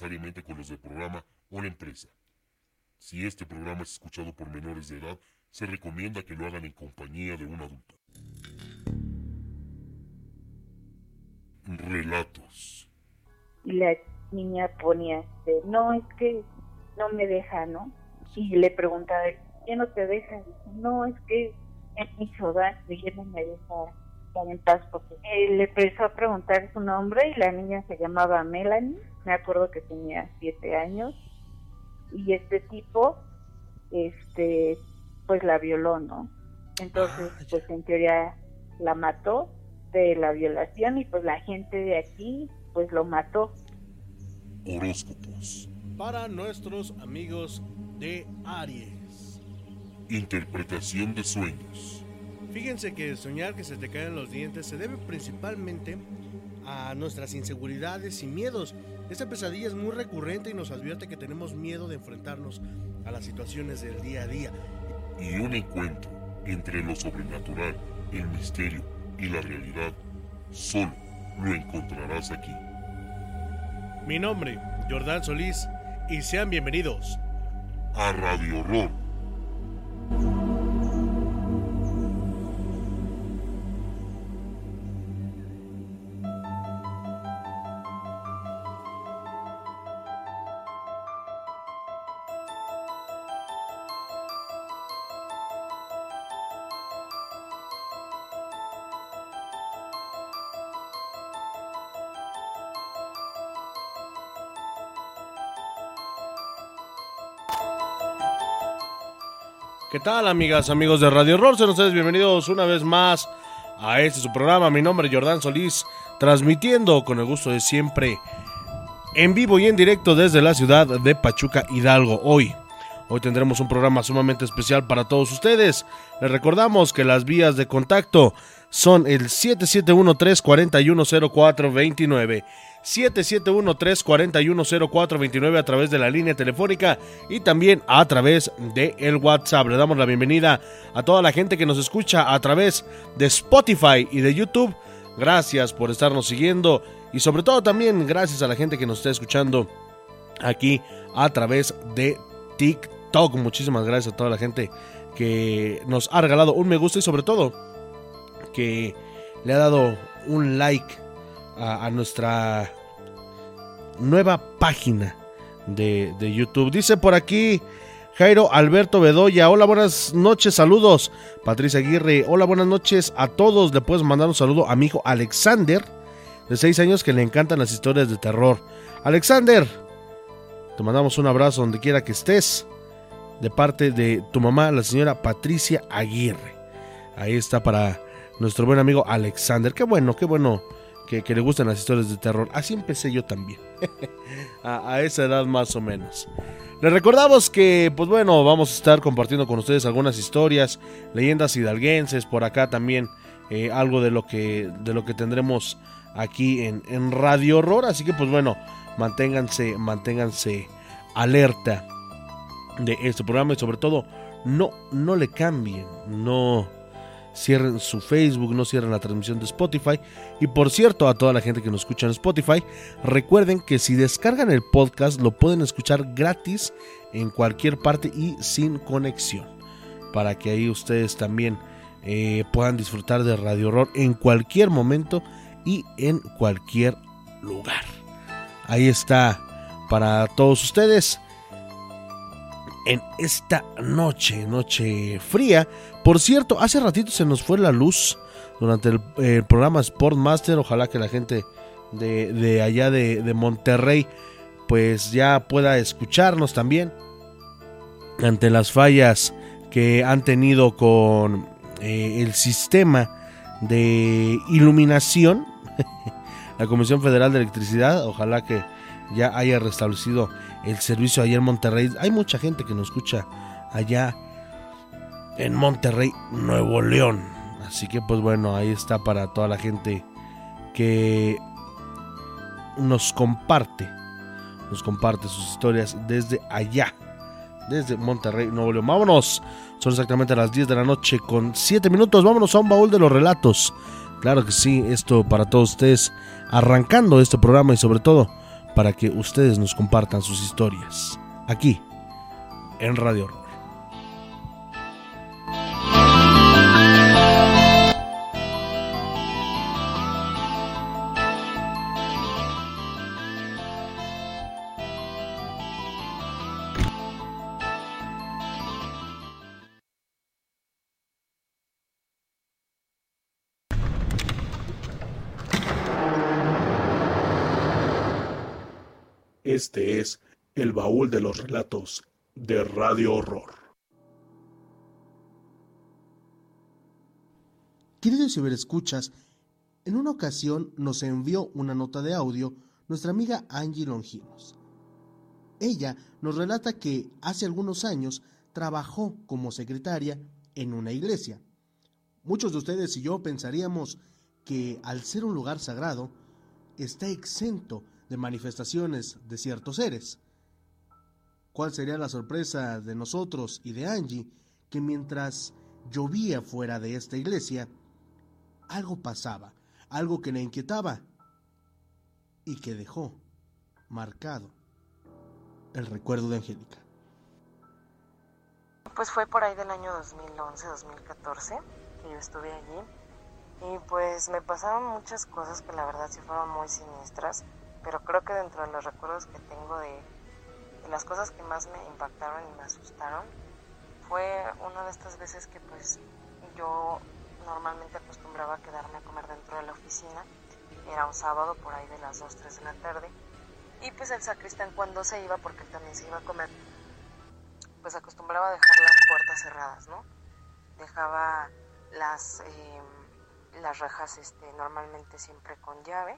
necesariamente con los del programa o la empresa. Si este programa es escuchado por menores de edad, se recomienda que lo hagan en compañía de un adulto. Relatos. Y la niña ponía, este, no, es que no me deja, ¿no? Y le preguntaba, ¿qué no te deja? No, es que es mi ciudad, y no me deja estar en paz. Porque él le empezó a preguntar su nombre y la niña se llamaba Melanie, me acuerdo que tenía siete años, y este tipo, este, pues la violó, ¿no? Entonces, Ah, pues en teoría la mató de la violación y pues la gente de aquí, pues lo mató. Horóscopos. Para nuestros amigos de Aries. Interpretación de sueños. Fíjense que soñar que se te caen los dientes se debe principalmente a nuestras inseguridades y miedos. Esta pesadilla es muy recurrente y nos advierte que tenemos miedo de enfrentarnos a las situaciones del día a día. Y un encuentro entre lo sobrenatural, el misterio y la realidad. Solo lo encontrarás aquí. Mi nombre, Jordán Solís, y sean bienvenidos. A Radio Horror. ¿Qué tal, amigas, amigos de Radio Horror? Sean ustedes bienvenidos una vez más a este su programa. Mi nombre es Jordán Solís, transmitiendo con el gusto de siempre en vivo y en directo desde la ciudad de Pachuca, Hidalgo. Hoy, hoy tendremos un programa sumamente especial para todos ustedes. Les recordamos que las vías de contacto son el 771-341-0429. 771-341-0429 a través de la línea telefónica y también a través de el WhatsApp. Le damos la bienvenida a toda la gente que nos escucha a través de Spotify y de YouTube. Gracias por estarnos siguiendo y sobre todo también gracias a la gente que nos está escuchando aquí a través de TikTok. Muchísimas gracias a toda la gente que nos ha regalado un me gusta y sobre todo que le ha dado un like a, a nuestra nueva página de, de YouTube. Dice por aquí Jairo Alberto Bedoya. Hola, buenas noches, saludos. Patricia Aguirre. Hola, buenas noches a todos. Le puedes mandar un saludo a mi hijo Alexander, de 6 años, que le encantan las historias de terror. Alexander, te mandamos un abrazo donde quiera que estés. De parte de tu mamá, la señora Patricia Aguirre. Ahí está para nuestro buen amigo Alexander. Qué bueno, qué bueno que, que le gustan las historias de terror. Así empecé yo también. a, esa edad más o menos. Les recordamos que, pues bueno, vamos a estar compartiendo con ustedes algunas historias, leyendas hidalguenses, por acá también eh, algo de lo que de lo que tendremos aquí en, en Radio Horror. Así que, pues bueno, manténganse, manténganse alerta de este programa y sobre todo no, no le cambien, no cierren su Facebook, no cierren la transmisión de Spotify. Y por cierto, a toda la gente que nos escucha en Spotify, recuerden que si descargan el podcast lo pueden escuchar gratis en cualquier parte y sin conexión. Para que ahí ustedes también eh, puedan disfrutar de Radio Horror en cualquier momento y en cualquier lugar. Ahí está para todos ustedes en esta noche, noche fría. Por cierto, hace ratito se nos fue la luz durante el, programa Sportmaster. Ojalá que la gente de, allá de, de, Monterrey pues ya pueda escucharnos también ante las fallas que han tenido con eh, el sistema de iluminación. la Comisión Federal de Electricidad, ojalá que ya haya restablecido el servicio allá en Monterrey. Hay mucha gente que nos escucha allá en Monterrey, Nuevo León. Así que pues bueno, ahí está para toda la gente que nos comparte, nos comparte sus historias desde allá, desde Monterrey, Nuevo León. Vámonos, son exactamente las 10 de la noche con 7 minutos. Vámonos a un baúl de los relatos. Claro que sí, esto para todos ustedes, arrancando este programa y sobre todo para que ustedes nos compartan sus historias aquí en Radio Horror. Este es el baúl de los relatos de Radio Horror. Queridos ciberescuchas, en una ocasión nos envió una nota de audio nuestra amiga Angie Longinos. Ella nos relata que hace algunos años trabajó como secretaria en una iglesia. Muchos de ustedes y yo pensaríamos que al ser un lugar sagrado, está exento de manifestaciones de ciertos seres. ¿Cuál sería la sorpresa de nosotros y de Angie que mientras llovía fuera de esta iglesia, algo pasaba, algo que le inquietaba y que dejó marcado el recuerdo de Angélica? Pues fue por ahí del año 2011-2014 que yo estuve allí y pues me pasaron muchas cosas que la verdad sí fueron muy siniestras pero creo que dentro de los recuerdos que tengo de, las cosas que más me impactaron y me asustaron fue una de estas veces que pues yo normalmente acostumbraba a quedarme a comer dentro de la oficina, era un sábado por ahí de las 2, 3 de la tarde, y pues el sacristán cuando se iba, porque también se iba a comer, pues acostumbraba a dejar las puertas cerradas, ¿no? Dejaba las, eh, las rejas este, normalmente siempre con llave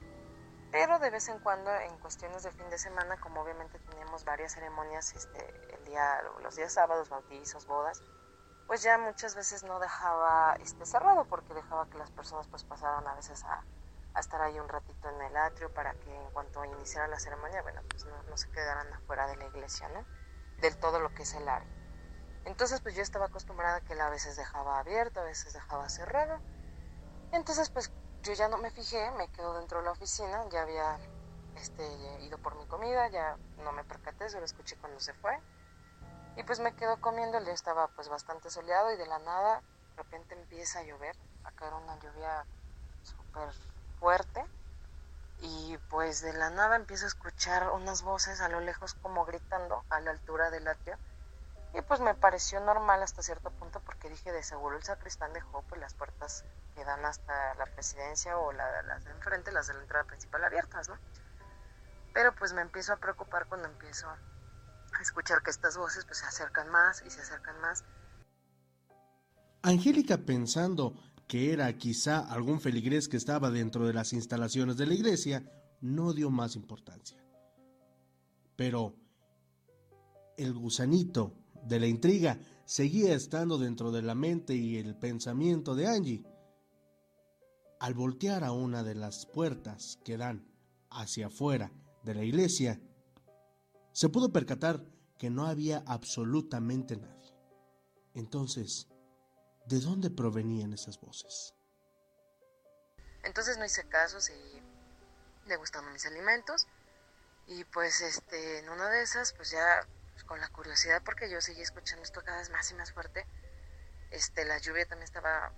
pero de vez en cuando en cuestiones de fin de semana, como obviamente teníamos varias ceremonias este, el día, los días sábados, bautizos, bodas, pues ya muchas veces no dejaba este, cerrado porque dejaba que las personas pues pasaran a veces a, estar ahí un ratito en el atrio para que en cuanto iniciara la ceremonia, bueno, pues no, no se quedaran afuera de la iglesia, ¿no? Del todo lo que es el área. Entonces pues yo estaba acostumbrada a que él a veces dejaba abierto, a veces dejaba cerrado. Entonces pues yo ya no me fijé, me quedo dentro de la oficina, ya había este, ido por mi comida, ya no me percaté, solo escuché cuando se fue. Y pues me quedo comiendo, el día estaba pues bastante soleado y de la nada de repente empieza a llover, a caer una lluvia súper fuerte. Y pues de la nada empiezo a escuchar unas voces a lo lejos como gritando a la altura del atrio y pues me pareció normal hasta cierto punto porque dije, de seguro el sacristán dejó pues las puertas que dan hasta la presidencia o las de enfrente, las de la entrada principal abiertas, ¿no? Pero pues me empiezo a preocupar cuando empiezo a escuchar que estas voces pues se acercan más y se acercan más. Angélica pensando que era quizá algún feligrés que estaba dentro de las instalaciones de la iglesia, no dio más importancia. Pero el gusanito de la intriga seguía estando dentro de la mente y el pensamiento de Angie. Al voltear a una de las puertas que dan hacia afuera de la iglesia, se pudo percatar que no había absolutamente nadie. Entonces, ¿de dónde provenían esas voces? Entonces no hice caso, seguí degustando mis alimentos y pues este en una de esas pues ya con la curiosidad porque yo seguí escuchando esto cada vez más y más fuerte. Este, la lluvia también estaba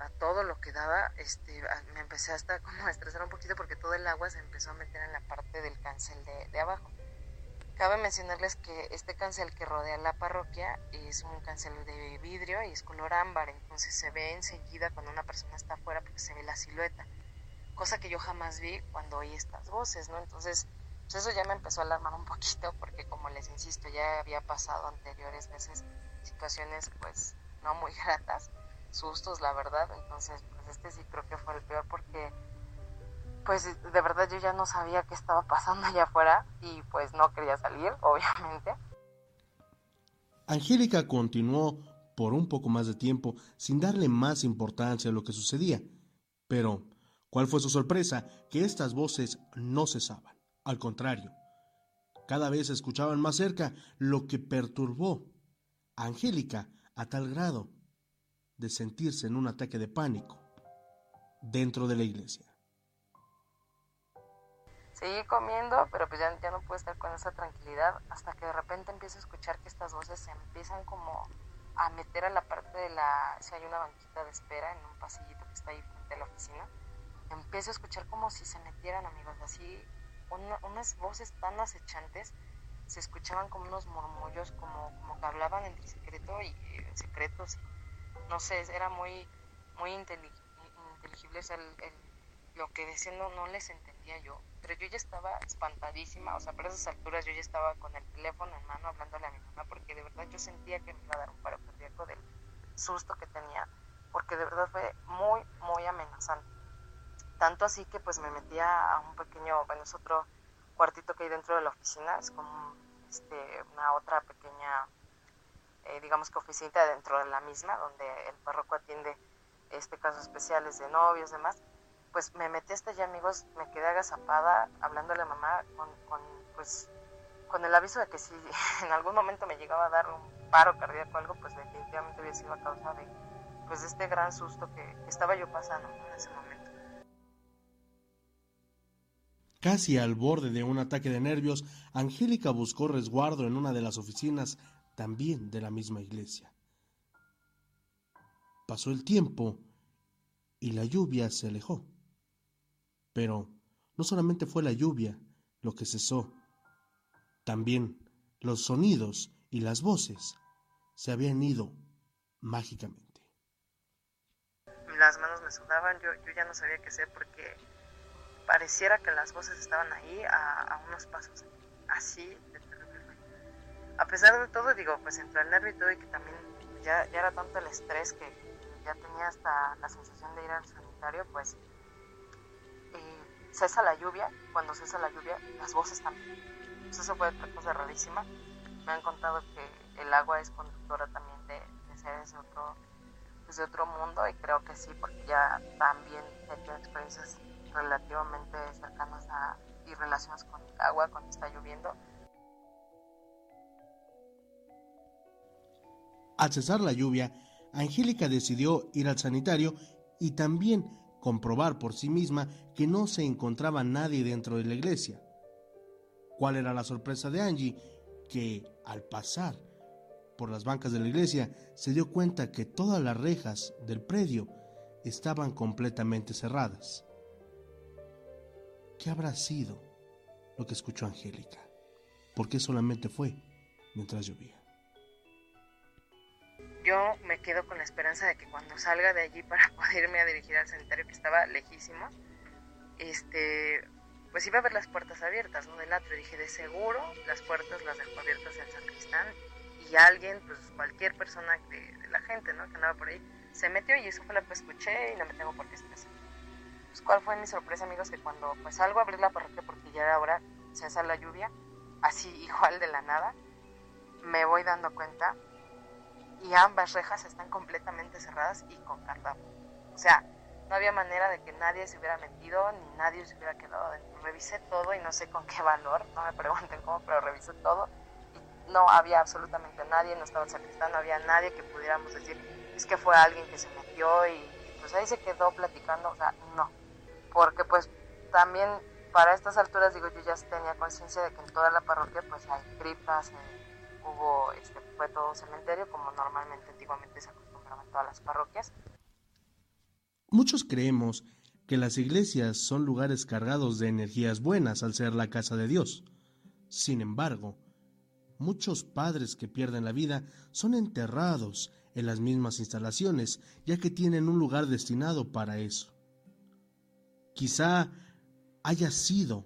a todo lo que daba, este, me empecé hasta como a estresar un poquito porque todo el agua se empezó a meter en la parte del cancel de, de abajo. Cabe mencionarles que este cancel que rodea la parroquia es un cancel de vidrio y es color ámbar, entonces se ve enseguida cuando una persona está afuera porque se ve la silueta, cosa que yo jamás vi cuando oí estas voces, ¿no? Entonces pues eso ya me empezó a alarmar un poquito porque como les insisto, ya había pasado anteriores veces situaciones pues no muy gratas, sustos la verdad, entonces pues este sí creo que fue el peor porque pues de verdad yo ya no sabía qué estaba pasando allá afuera y pues no quería salir, obviamente. Angélica continuó por un poco más de tiempo sin darle más importancia a lo que sucedía. Pero, ¿cuál fue su sorpresa? Que estas voces no cesaban. Al contrario, cada vez escuchaban más cerca, lo que perturbó a Angélica a tal grado de sentirse en un ataque de pánico dentro de la iglesia. Seguí comiendo, pero pues ya, ya no pude estar con esa tranquilidad hasta que de repente empiezo a escuchar que estas voces se empiezan como a meter a la parte de la... Si hay una banquita de espera en un pasillito que está ahí frente a la oficina, empiezo a escuchar como si se metieran amigos, así unas voces tan acechantes, se escuchaban como unos murmullos, como, como que hablaban entre secreto y eh, secretos, no sé, era muy, muy inteligible, lo que decían no, les entendía yo, pero yo ya estaba espantadísima, o sea, por esas alturas yo ya estaba con el teléfono en mano hablándole a mi mamá, porque de verdad yo sentía que me iba a dar un paro cardíaco del susto que tenía, porque de verdad fue muy, muy amenazante. Tanto así que pues me metía a un pequeño, bueno, es otro cuartito que hay dentro de la oficina, es como este, una otra pequeña, eh, digamos que oficina dentro de la misma, donde el párroco atiende este casos especiales de novios, demás. Pues me metí hasta allá, amigos, me quedé agazapada hablándole a mamá con, con, pues, con el aviso de que si en algún momento me llegaba a dar un paro cardíaco o algo, pues definitivamente hubiera sido a causa de pues este gran susto que estaba yo pasando en ese momento. Casi al borde de un ataque de nervios, Angélica buscó resguardo en una de las oficinas también de la misma iglesia. Pasó el tiempo y la lluvia se alejó. Pero no solamente fue la lluvia lo que cesó, también los sonidos y las voces se habían ido mágicamente. Las manos me sudaban, yo, ya no sabía qué hacer porque pareciera que las voces estaban ahí a, unos pasos, así de A pesar de todo, digo, pues entre el nervio y todo, y que también ya, ya era tanto el estrés que ya tenía hasta la sensación de ir al sanitario, pues cesa la lluvia, cuando cesa la lluvia, las voces también. Pues eso fue otra cosa rarísima. Me han contado que el agua es conductora también de, de seres otro, pues, de otro mundo, y creo que sí, porque ya también he tenido experiencias relativamente cercanas a, y relacionadas con el agua cuando está lloviendo. Al cesar la lluvia, Angélica decidió ir al sanitario y también comprobar por sí misma que no se encontraba nadie dentro de la iglesia. ¿Cuál era la sorpresa de Angie? Que al pasar por las bancas de la iglesia se dio cuenta que todas las rejas del predio estaban completamente cerradas. ¿Qué habrá sido lo que escuchó Angélica? ¿Por qué solamente fue mientras llovía? Yo me quedo con la esperanza de que cuando salga de allí para poderme a dirigir al sanitario que estaba lejísimo, este, pues iba a ver las puertas abiertas, ¿no? Del atrio. Dije, de seguro las puertas las dejó abiertas el sacristán y alguien, pues cualquier persona de, la gente, ¿no? Que andaba por ahí, se metió y eso fue lo que escuché y no me tengo por qué estresar. Pues, cuál fue mi sorpresa, amigos, que cuando pues salgo a abrir la parroquia porque ya era hora, cesa la lluvia, así igual de la nada, me voy dando cuenta y ambas rejas están completamente cerradas y con candado. O sea, no había manera de que nadie se hubiera metido ni nadie se hubiera quedado. Revisé todo y no sé con qué valor, no me pregunten cómo, pero revisé todo y no había absolutamente nadie, no estaba el sacristán, no había nadie que pudiéramos decir, es que fue alguien que se metió y pues ahí se quedó platicando, o sea, no porque pues también para estas alturas digo yo ya tenía conciencia de que en toda la parroquia pues hay criptas, eh, hubo, este, fue todo cementerio como normalmente antiguamente se acostumbraba en todas las parroquias. Muchos creemos que las iglesias son lugares cargados de energías buenas al ser la casa de Dios. Sin embargo, muchos padres que pierden la vida son enterrados en las mismas instalaciones, ya que tienen un lugar destinado para eso. Quizá haya sido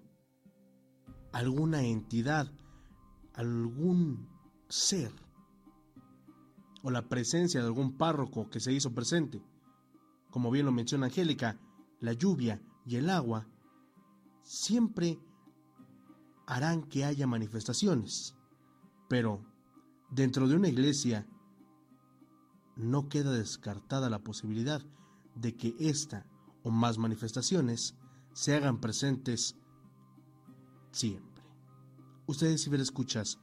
alguna entidad, algún ser o la presencia de algún párroco que se hizo presente. Como bien lo menciona Angélica, la lluvia y el agua siempre harán que haya manifestaciones, pero dentro de una iglesia no queda descartada la posibilidad de que ésta o más manifestaciones se hagan presentes siempre. Ustedes, si escuchas,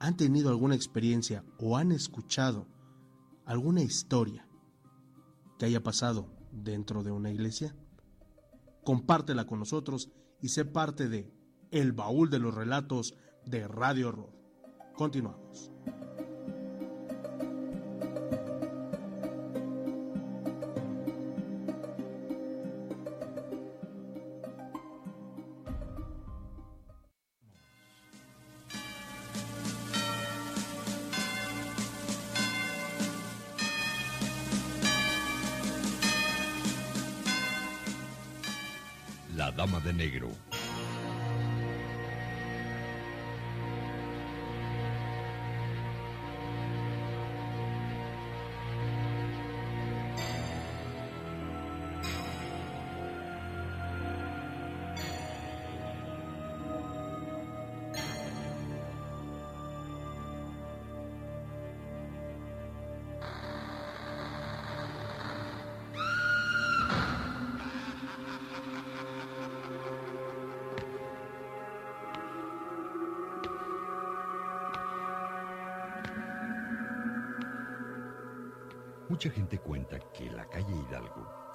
han tenido alguna experiencia o han escuchado alguna historia que haya pasado dentro de una iglesia? Compártela con nosotros y sé parte de El Baúl de los Relatos de Radio Horror. Continuamos.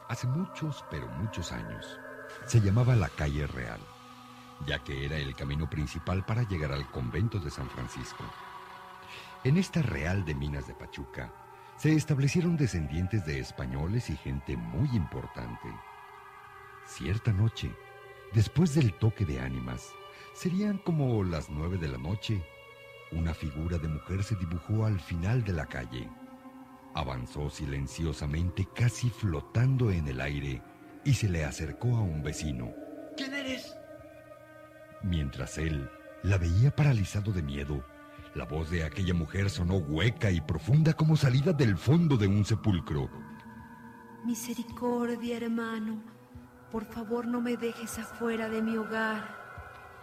Hace muchos, pero muchos años, se llamaba la calle Real, ya que era el camino principal para llegar al convento de San Francisco. En esta Real de Minas de Pachuca se establecieron descendientes de españoles y gente muy importante. Cierta noche, después del toque de ánimas, serían como las nueve de la noche, una figura de mujer se dibujó al final de la calle. Avanzó silenciosamente, casi flotando en el aire, y se le acercó a un vecino. ¿Quién eres? Mientras él la veía paralizado de miedo, la voz de aquella mujer sonó hueca y profunda como salida del fondo de un sepulcro. Misericordia, hermano. Por favor, no me dejes afuera de mi hogar.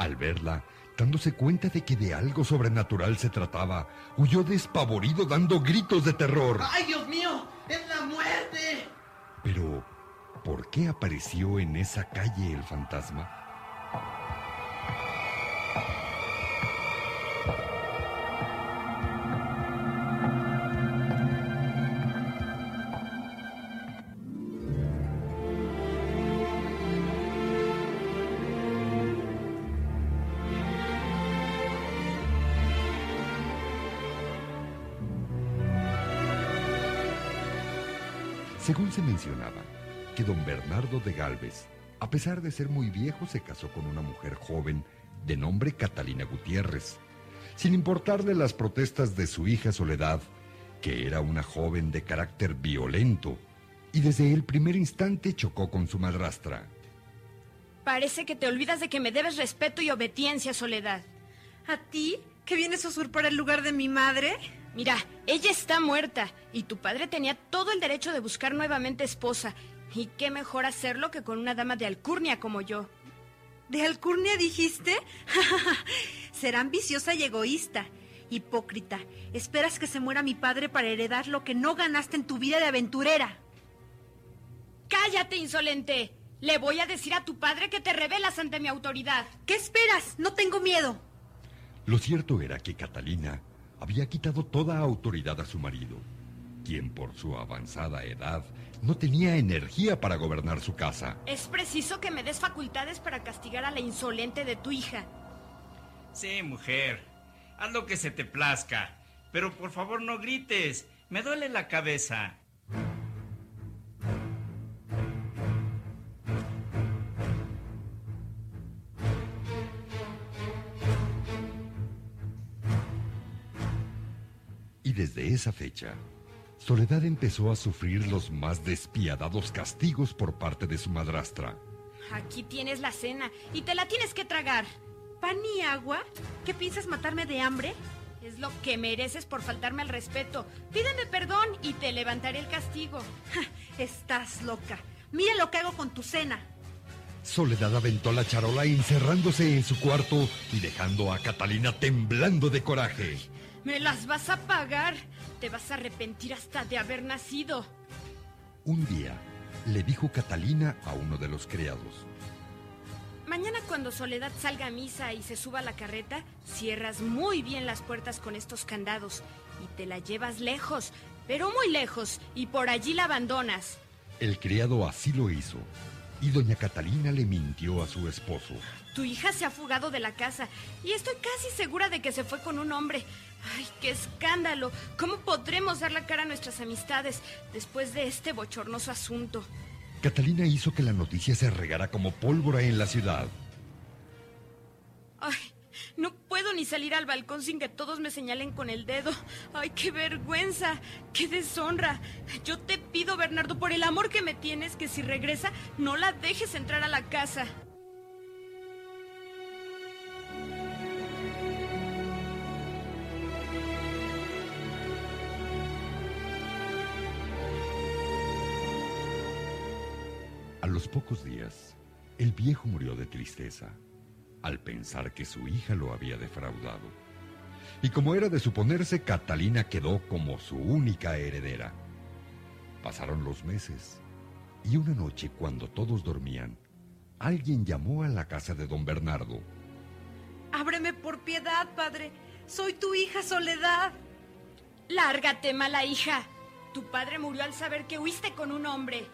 Al verla, dándose cuenta de que de algo sobrenatural se trataba, huyó despavorido dando gritos de terror. ¡Ay, Dios mío! ¡Es la muerte! Pero, ¿por qué apareció en esa calle el fantasma? Se mencionaba, que don Bernardo de Galvez, a pesar de ser muy viejo, se casó con una mujer joven de nombre Catalina Gutiérrez, sin importarle las protestas de su hija Soledad, que era una joven de carácter violento, y desde el primer instante chocó con su madrastra. Parece que te olvidas de que me debes respeto y obediencia, Soledad. ¿A ti? ¿Que vienes a usurpar el lugar de mi madre? Mira, ella está muerta y tu padre tenía todo el derecho de buscar nuevamente esposa. Y qué mejor hacerlo que con una dama de alcurnia como yo. ¿De alcurnia dijiste? Será ambiciosa y egoísta. Hipócrita, esperas que se muera mi padre para heredar lo que no ganaste en tu vida de aventurera. ¡Cállate, insolente! Le voy a decir a tu padre que te rebelas ante mi autoridad. ¿Qué esperas? No tengo miedo. Lo cierto era que Catalina había quitado toda autoridad a su marido, quien por su avanzada edad no tenía energía para gobernar su casa. Es preciso que me des facultades para castigar a la insolente de tu hija. Sí, mujer. Haz lo que se te plazca. Pero por favor no grites. Me duele la cabeza. Y desde esa fecha, Soledad empezó a sufrir los más despiadados castigos por parte de su madrastra. Aquí tienes la cena y te la tienes que tragar. ¿Pan y agua? ¿Qué piensas matarme de hambre? Es lo que mereces por faltarme al respeto. Pídeme perdón y te levantaré el castigo. Estás loca. Mira lo que hago con tu cena. Soledad aventó la charola encerrándose en su cuarto y dejando a Catalina temblando de coraje. Me las vas a pagar. Te vas a arrepentir hasta de haber nacido. Un día le dijo Catalina a uno de los criados. Mañana cuando Soledad salga a misa y se suba a la carreta, cierras muy bien las puertas con estos candados y te la llevas lejos, pero muy lejos, y por allí la abandonas. El criado así lo hizo, y doña Catalina le mintió a su esposo. Tu hija se ha fugado de la casa y estoy casi segura de que se fue con un hombre. ¡Ay, qué escándalo! ¿Cómo podremos dar la cara a nuestras amistades después de este bochornoso asunto? Catalina hizo que la noticia se regara como pólvora en la ciudad. ¡Ay! No puedo ni salir al balcón sin que todos me señalen con el dedo. ¡Ay, qué vergüenza! ¡Qué deshonra! Yo te pido, Bernardo, por el amor que me tienes, que si regresa, no la dejes entrar a la casa. Pocos días, el viejo murió de tristeza al pensar que su hija lo había defraudado. Y como era de suponerse, Catalina quedó como su única heredera. Pasaron los meses y una noche cuando todos dormían, alguien llamó a la casa de don Bernardo. Ábreme por piedad, padre. Soy tu hija Soledad. Lárgate, mala hija. Tu padre murió al saber que huiste con un hombre.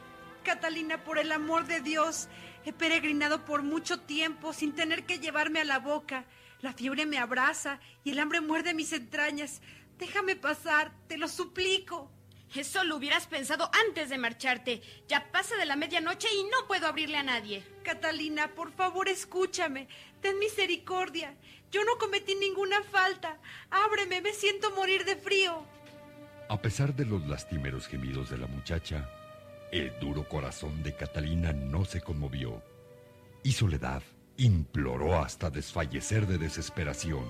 Catalina, por el amor de Dios, he peregrinado por mucho tiempo sin tener que llevarme a la boca. La fiebre me abraza y el hambre muerde mis entrañas. Déjame pasar, te lo suplico. Eso lo hubieras pensado antes de marcharte. Ya pasa de la medianoche y no puedo abrirle a nadie. Catalina, por favor, escúchame. Ten misericordia. Yo no cometí ninguna falta. Ábreme, me siento morir de frío. A pesar de los lastimeros gemidos de la muchacha, el duro corazón de Catalina no se conmovió y Soledad imploró hasta desfallecer de desesperación.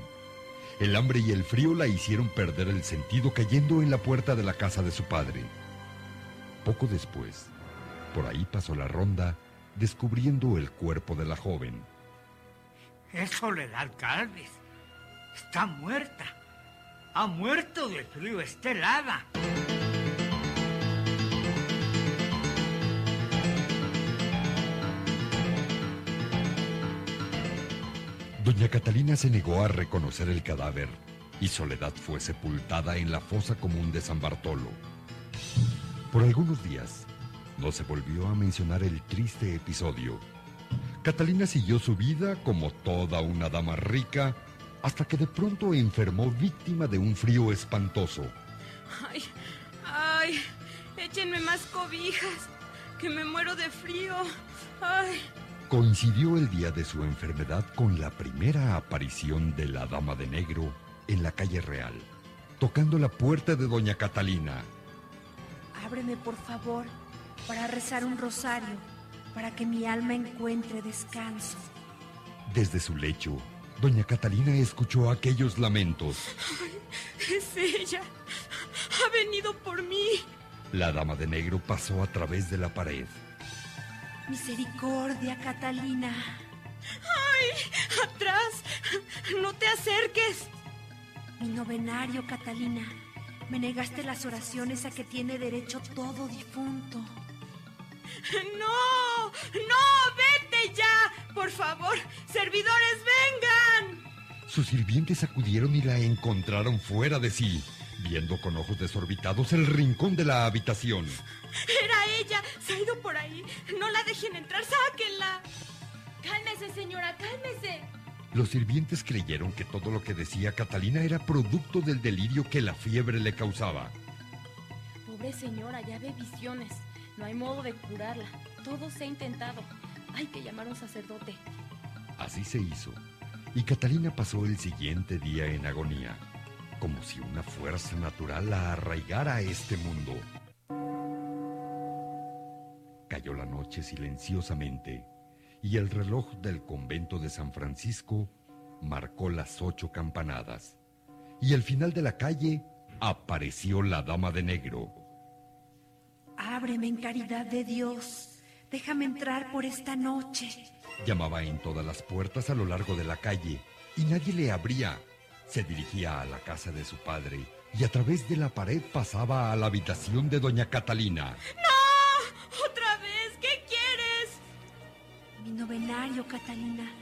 El hambre y el frío la hicieron perder el sentido cayendo en la puerta de la casa de su padre. Poco después, por ahí pasó la ronda, descubriendo el cuerpo de la joven. Es Soledad Calves. Está muerta. Ha muerto de frío estelada. Doña Catalina se negó a reconocer el cadáver y Soledad fue sepultada en la fosa común de San Bartolo. Por algunos días no se volvió a mencionar el triste episodio. Catalina siguió su vida como toda una dama rica hasta que de pronto enfermó víctima de un frío espantoso. Ay, ay, échenme más cobijas, que me muero de frío. Ay. Coincidió el día de su enfermedad con la primera aparición de la Dama de Negro en la calle Real, tocando la puerta de Doña Catalina. Ábreme, por favor, para rezar un rosario, para que mi alma encuentre descanso. Desde su lecho, Doña Catalina escuchó aquellos lamentos. Ay, es ella. Ha venido por mí. La Dama de Negro pasó a través de la pared. Misericordia, Catalina. ¡Ay! ¡Atrás! ¡No te acerques! Mi novenario, Catalina. Me negaste las oraciones a que tiene derecho todo difunto. ¡No! ¡No! ¡Vete ya! Por favor, servidores, vengan. Sus sirvientes acudieron y la encontraron fuera de sí, viendo con ojos desorbitados el rincón de la habitación. Era ella. Se ha ido por ahí. No la dejen entrar. Sáquenla. Cálmese, señora, cálmese. Los sirvientes creyeron que todo lo que decía Catalina era producto del delirio que la fiebre le causaba. Pobre señora, ya ve visiones. No hay modo de curarla. Todo se ha intentado. Hay que llamar a un sacerdote. Así se hizo. Y Catalina pasó el siguiente día en agonía, como si una fuerza natural la arraigara a este mundo. Cayó la noche silenciosamente y el reloj del convento de San Francisco marcó las ocho campanadas. Y al final de la calle apareció la dama de negro. Ábreme en caridad de Dios. Déjame entrar por esta noche. Llamaba en todas las puertas a lo largo de la calle y nadie le abría. Se dirigía a la casa de su padre y a través de la pared pasaba a la habitación de doña Catalina. ¡No! ¡Otra vez! ¿Qué quieres? Mi novenario, Catalina.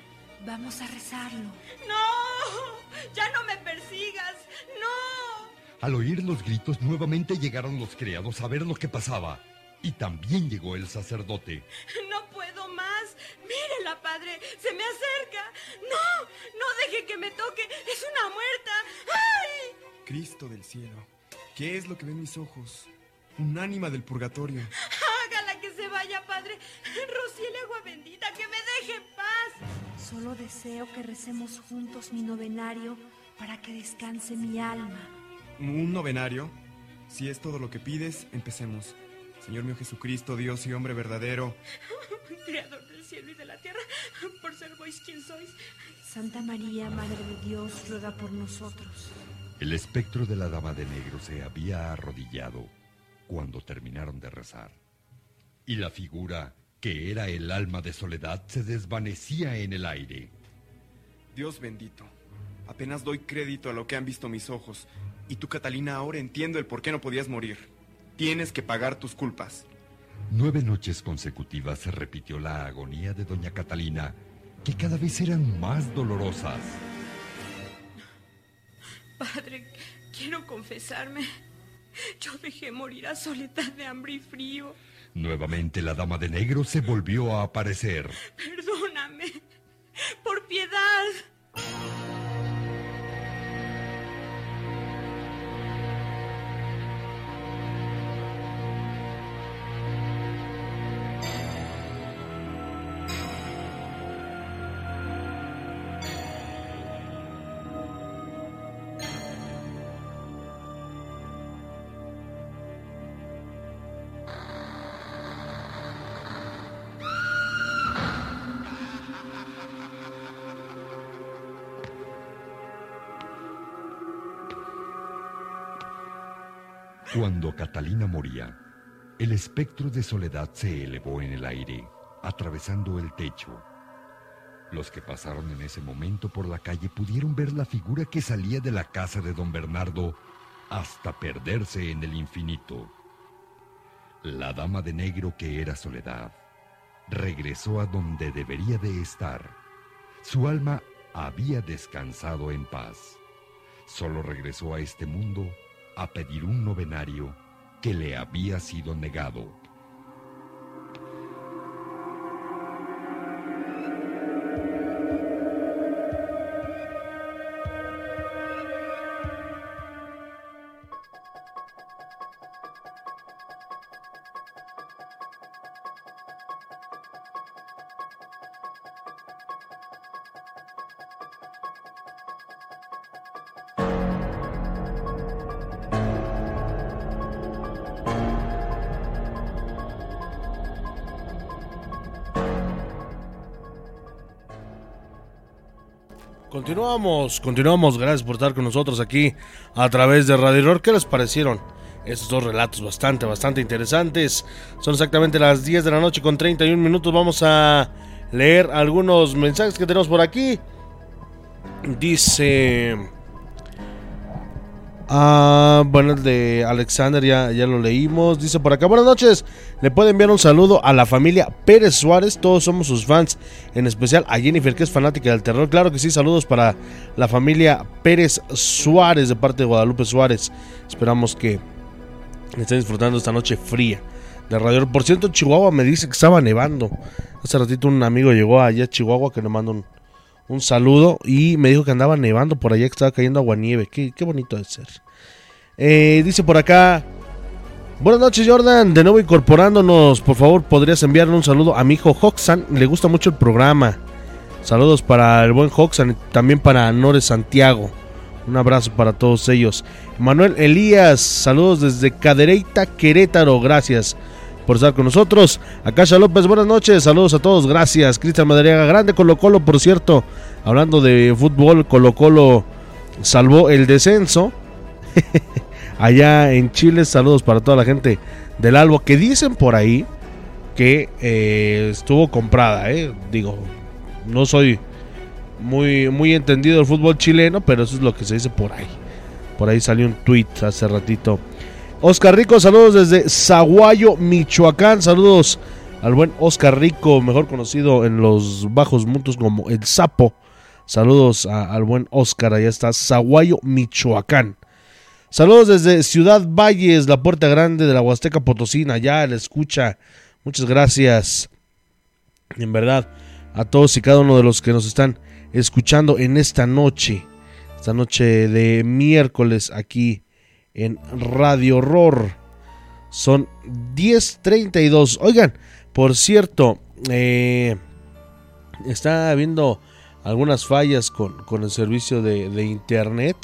Vamos a rezarlo. ¡No! ¡Ya no me persigas! ¡No! Al oír los gritos nuevamente llegaron los criados a ver lo que pasaba. Y también llegó el sacerdote. No puedo. más. Mírela, padre, se me acerca. No, no deje que me toque. Es una muerta. ¡Ay! Cristo del cielo, ¿qué es lo que ven mis ojos? Un ánima del purgatorio. Hágala que se vaya, padre. Rocíele agua bendita, que me deje en paz. Solo deseo que recemos juntos mi novenario para que descanse mi alma. ¿Un novenario? Si es todo lo que pides, empecemos. Señor mío Jesucristo, Dios y hombre verdadero. Creador del cielo y de la tierra, por ser vos quien sois. Santa María, Madre de Dios, ruega por nosotros. El espectro de la dama de negro se había arrodillado cuando terminaron de rezar. Y la figura, que era el alma de soledad, se desvanecía en el aire. Dios bendito, apenas doy crédito a lo que han visto mis ojos. Y tú, Catalina, ahora entiendo el por qué no podías morir. Tienes que pagar tus culpas. Nueve noches consecutivas se repitió la agonía de doña Catalina, que cada vez eran más dolorosas. Padre, quiero confesarme. Yo dejé morir a Soledad de hambre y frío. Nuevamente la dama de negro se volvió a aparecer. Perdóname. Por piedad. Cuando Catalina moría, el espectro de soledad se elevó en el aire, atravesando el techo. Los que pasaron en ese momento por la calle pudieron ver la figura que salía de la casa de don Bernardo hasta perderse en el infinito. La dama de negro que era soledad regresó a donde debería de estar. Su alma había descansado en paz. Solo regresó a este mundo a pedir un novenario que le había sido negado. Continuamos, continuamos. Gracias por estar con nosotros aquí a través de Radio Horror. ¿Qué les parecieron? Estos dos relatos bastante, bastante interesantes. Son exactamente las 10 de la noche con 31 minutos. Vamos a leer algunos mensajes que tenemos por aquí. Dice... Ah, bueno, el de Alexander ya, ya lo leímos. Dice por acá, buenas noches. Le puede enviar un saludo a la familia Pérez Suárez. Todos somos sus fans. En especial a Jennifer, que es fanática del terror. Claro que sí, saludos para la familia Pérez Suárez de parte de Guadalupe Suárez. Esperamos que estén disfrutando esta noche fría de radio. Por cierto, Chihuahua me dice que estaba nevando. Hace ratito un amigo llegó allá a Chihuahua que le mando un, un saludo y me dijo que andaba nevando por allá, que estaba cayendo agua nieve. Qué, qué bonito de ser. Eh, dice por acá. Buenas noches, Jordan. De nuevo incorporándonos, por favor, podrías enviarle un saludo a mi hijo Hoxan. Le gusta mucho el programa. Saludos para el buen Hoxan y también para Nore Santiago. Un abrazo para todos ellos. Manuel Elías, saludos desde Cadereyta, Querétaro. Gracias por estar con nosotros. Acasha López, buenas noches. Saludos a todos. Gracias. Cristian Madariaga, grande Colo Colo, por cierto. Hablando de fútbol, Colo Colo salvó el descenso. Allá en Chile, saludos para toda la gente del Albo que dicen por ahí que eh, estuvo comprada. Eh. Digo, no soy muy, muy entendido del fútbol chileno, pero eso es lo que se dice por ahí. Por ahí salió un tweet hace ratito. Oscar Rico, saludos desde Zaguayo, Michoacán. Saludos al buen Oscar Rico, mejor conocido en los bajos mundos como El Sapo. Saludos al buen Oscar, allá está, Zaguayo, Michoacán. Saludos desde Ciudad Valles, la puerta grande de la Huasteca Potosina, allá la escucha. Muchas gracias. En verdad, a todos y cada uno de los que nos están escuchando en esta noche, esta noche de miércoles aquí en Radio Horror. Son 10.32. Oigan, por cierto, eh, está habiendo algunas fallas con, con el servicio de, de, internet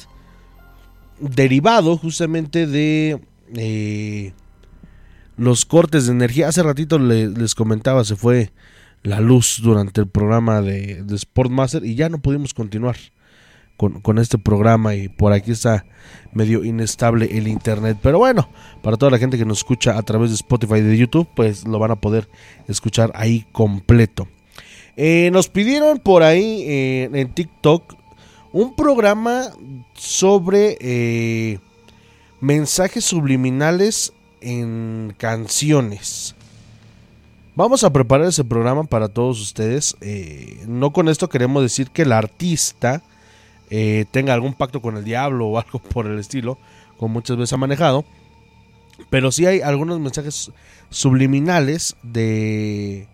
derivado justamente de eh, los cortes de energía. Hace ratito le, les comentaba, se fue la luz durante el programa de, de Sportmaster y ya no pudimos continuar con, este programa y por aquí está medio inestable el internet. Pero bueno, para toda la gente que nos escucha a través de Spotify y de YouTube, pues lo van a poder escuchar ahí completo. Eh, nos pidieron por ahí eh, en TikTok un programa sobre eh, mensajes subliminales en canciones. Vamos a preparar ese programa para todos ustedes. No con esto queremos decir que el artista eh, tenga algún pacto con el diablo o algo por el estilo, como muchas veces ha manejado. Pero sí hay algunos mensajes subliminales de...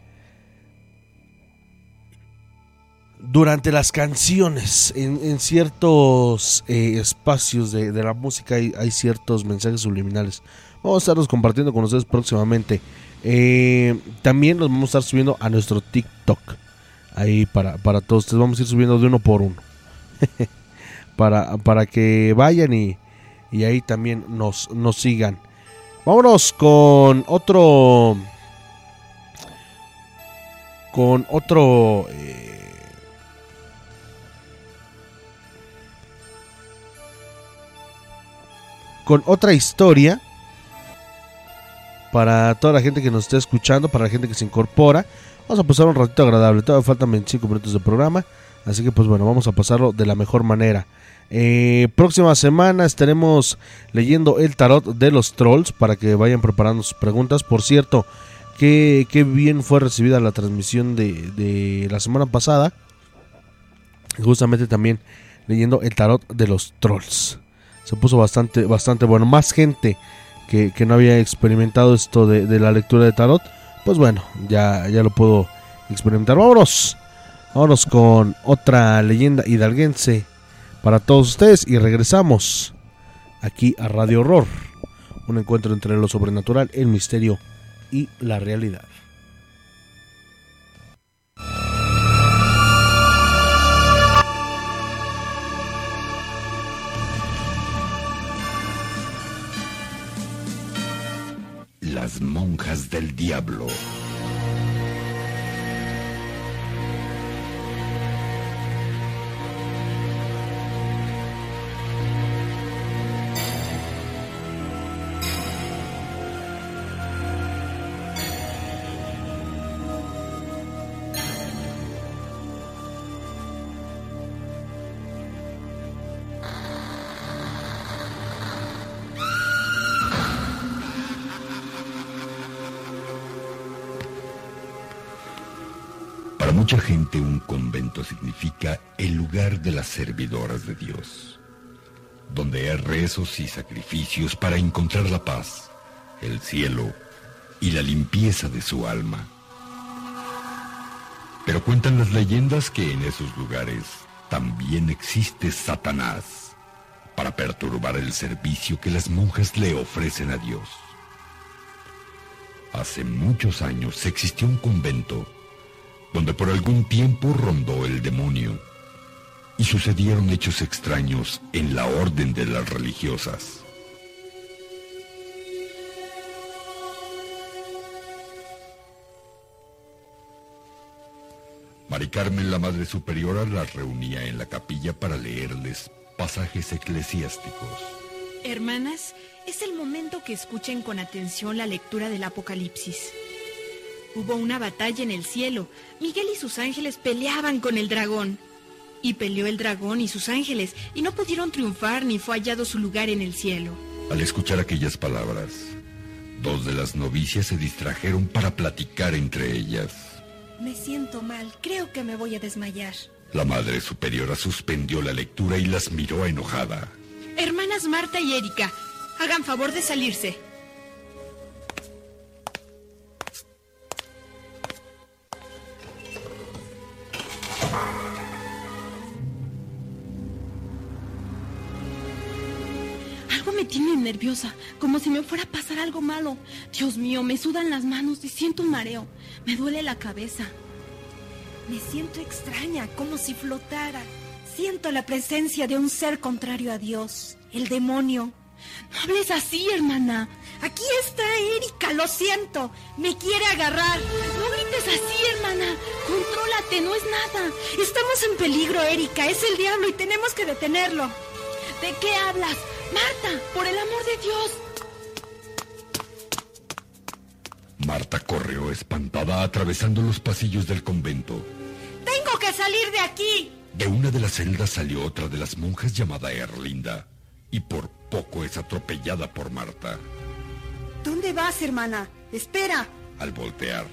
Durante las canciones, en, ciertos eh, espacios de, la música hay, hay, ciertos mensajes subliminales. Vamos a estarlos compartiendo con ustedes próximamente. Eh, también los vamos a estar subiendo a nuestro TikTok. Ahí para, para todos ustedes. Vamos a ir subiendo de uno por uno. para, para que vayan y, y ahí también nos, nos sigan. Vámonos con otro. Con otro. Eh, con otra historia. Para toda la gente que nos está escuchando, para la gente que se incorpora. Vamos a pasar un ratito agradable. Todavía faltan 25 minutos de programa. Así que pues bueno, vamos a pasarlo de la mejor manera. Eh, próxima semana estaremos leyendo el tarot de los trolls para que vayan preparando sus preguntas. Por cierto, que, que bien fue recibida la transmisión de, de, la semana pasada. Justamente también leyendo el tarot de los trolls. Se puso bastante, bastante bueno. Más gente que, que no había experimentado esto de, de, la lectura de tarot. Pues bueno, ya, ya lo puedo experimentar. Vámonos. Vámonos con otra leyenda hidalguense para todos ustedes y regresamos aquí a Radio Horror, un encuentro entre lo sobrenatural, el misterio y la realidad. Las monjas del diablo. Mucha gente un convento significa el lugar de las servidoras de Dios, donde hay rezos y sacrificios para encontrar la paz, el cielo y la limpieza de su alma. Pero cuentan las leyendas que en esos lugares también existe Satanás para perturbar el servicio que las monjas le ofrecen a Dios. Hace muchos años existió un convento donde por algún tiempo rondó el demonio y sucedieron hechos extraños en la orden de las religiosas. Mari Carmen, la Madre Superiora, las reunía en la capilla para leerles pasajes eclesiásticos. Hermanas, es el momento que escuchen con atención la lectura del Apocalipsis. Hubo una batalla en el cielo. Miguel y sus ángeles peleaban con el dragón. Y peleó el dragón y sus ángeles, y no pudieron triunfar ni fue hallado su lugar en el cielo. Al escuchar aquellas palabras, dos de las novicias se distrajeron para platicar entre ellas. Me siento mal, creo que me voy a desmayar. La Madre Superiora suspendió la lectura y las miró enojada. Hermanas Marta y Erika, hagan favor de salirse. Tiene nerviosa, como si me fuera a pasar algo malo. Dios mío, me sudan las manos y siento un mareo. Me duele la cabeza. Me siento extraña, como si flotara. Siento la presencia de un ser contrario a Dios, el demonio. No hables así, hermana. Aquí está Erika, lo siento. Me quiere agarrar. No grites así, hermana. Contrólate, no es nada. Estamos en peligro, Erika. Es el diablo y tenemos que detenerlo. ¿De qué hablas? Marta, por el amor de Dios. Marta corrió espantada atravesando los pasillos del convento. Tengo que salir de aquí. De una de las celdas salió otra de las monjas llamada Erlinda y por poco es atropellada por Marta. ¿Dónde vas, hermana? Espera. Al voltear,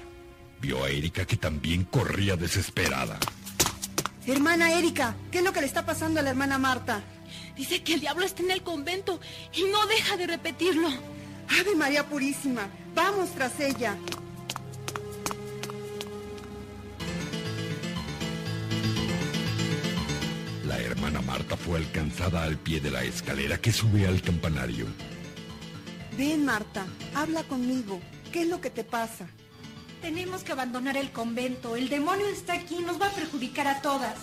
vio a Erika que también corría desesperada. Hermana Erika, ¿qué es lo que le está pasando a la hermana Marta? Dice que el diablo está en el convento y no deja de repetirlo. Ave María Purísima, vamos tras ella. La hermana Marta fue alcanzada al pie de la escalera que sube al campanario. Ven, Marta, habla conmigo. ¿Qué es lo que te pasa? Tenemos que abandonar el convento. El demonio está aquí y nos va a perjudicar a todas.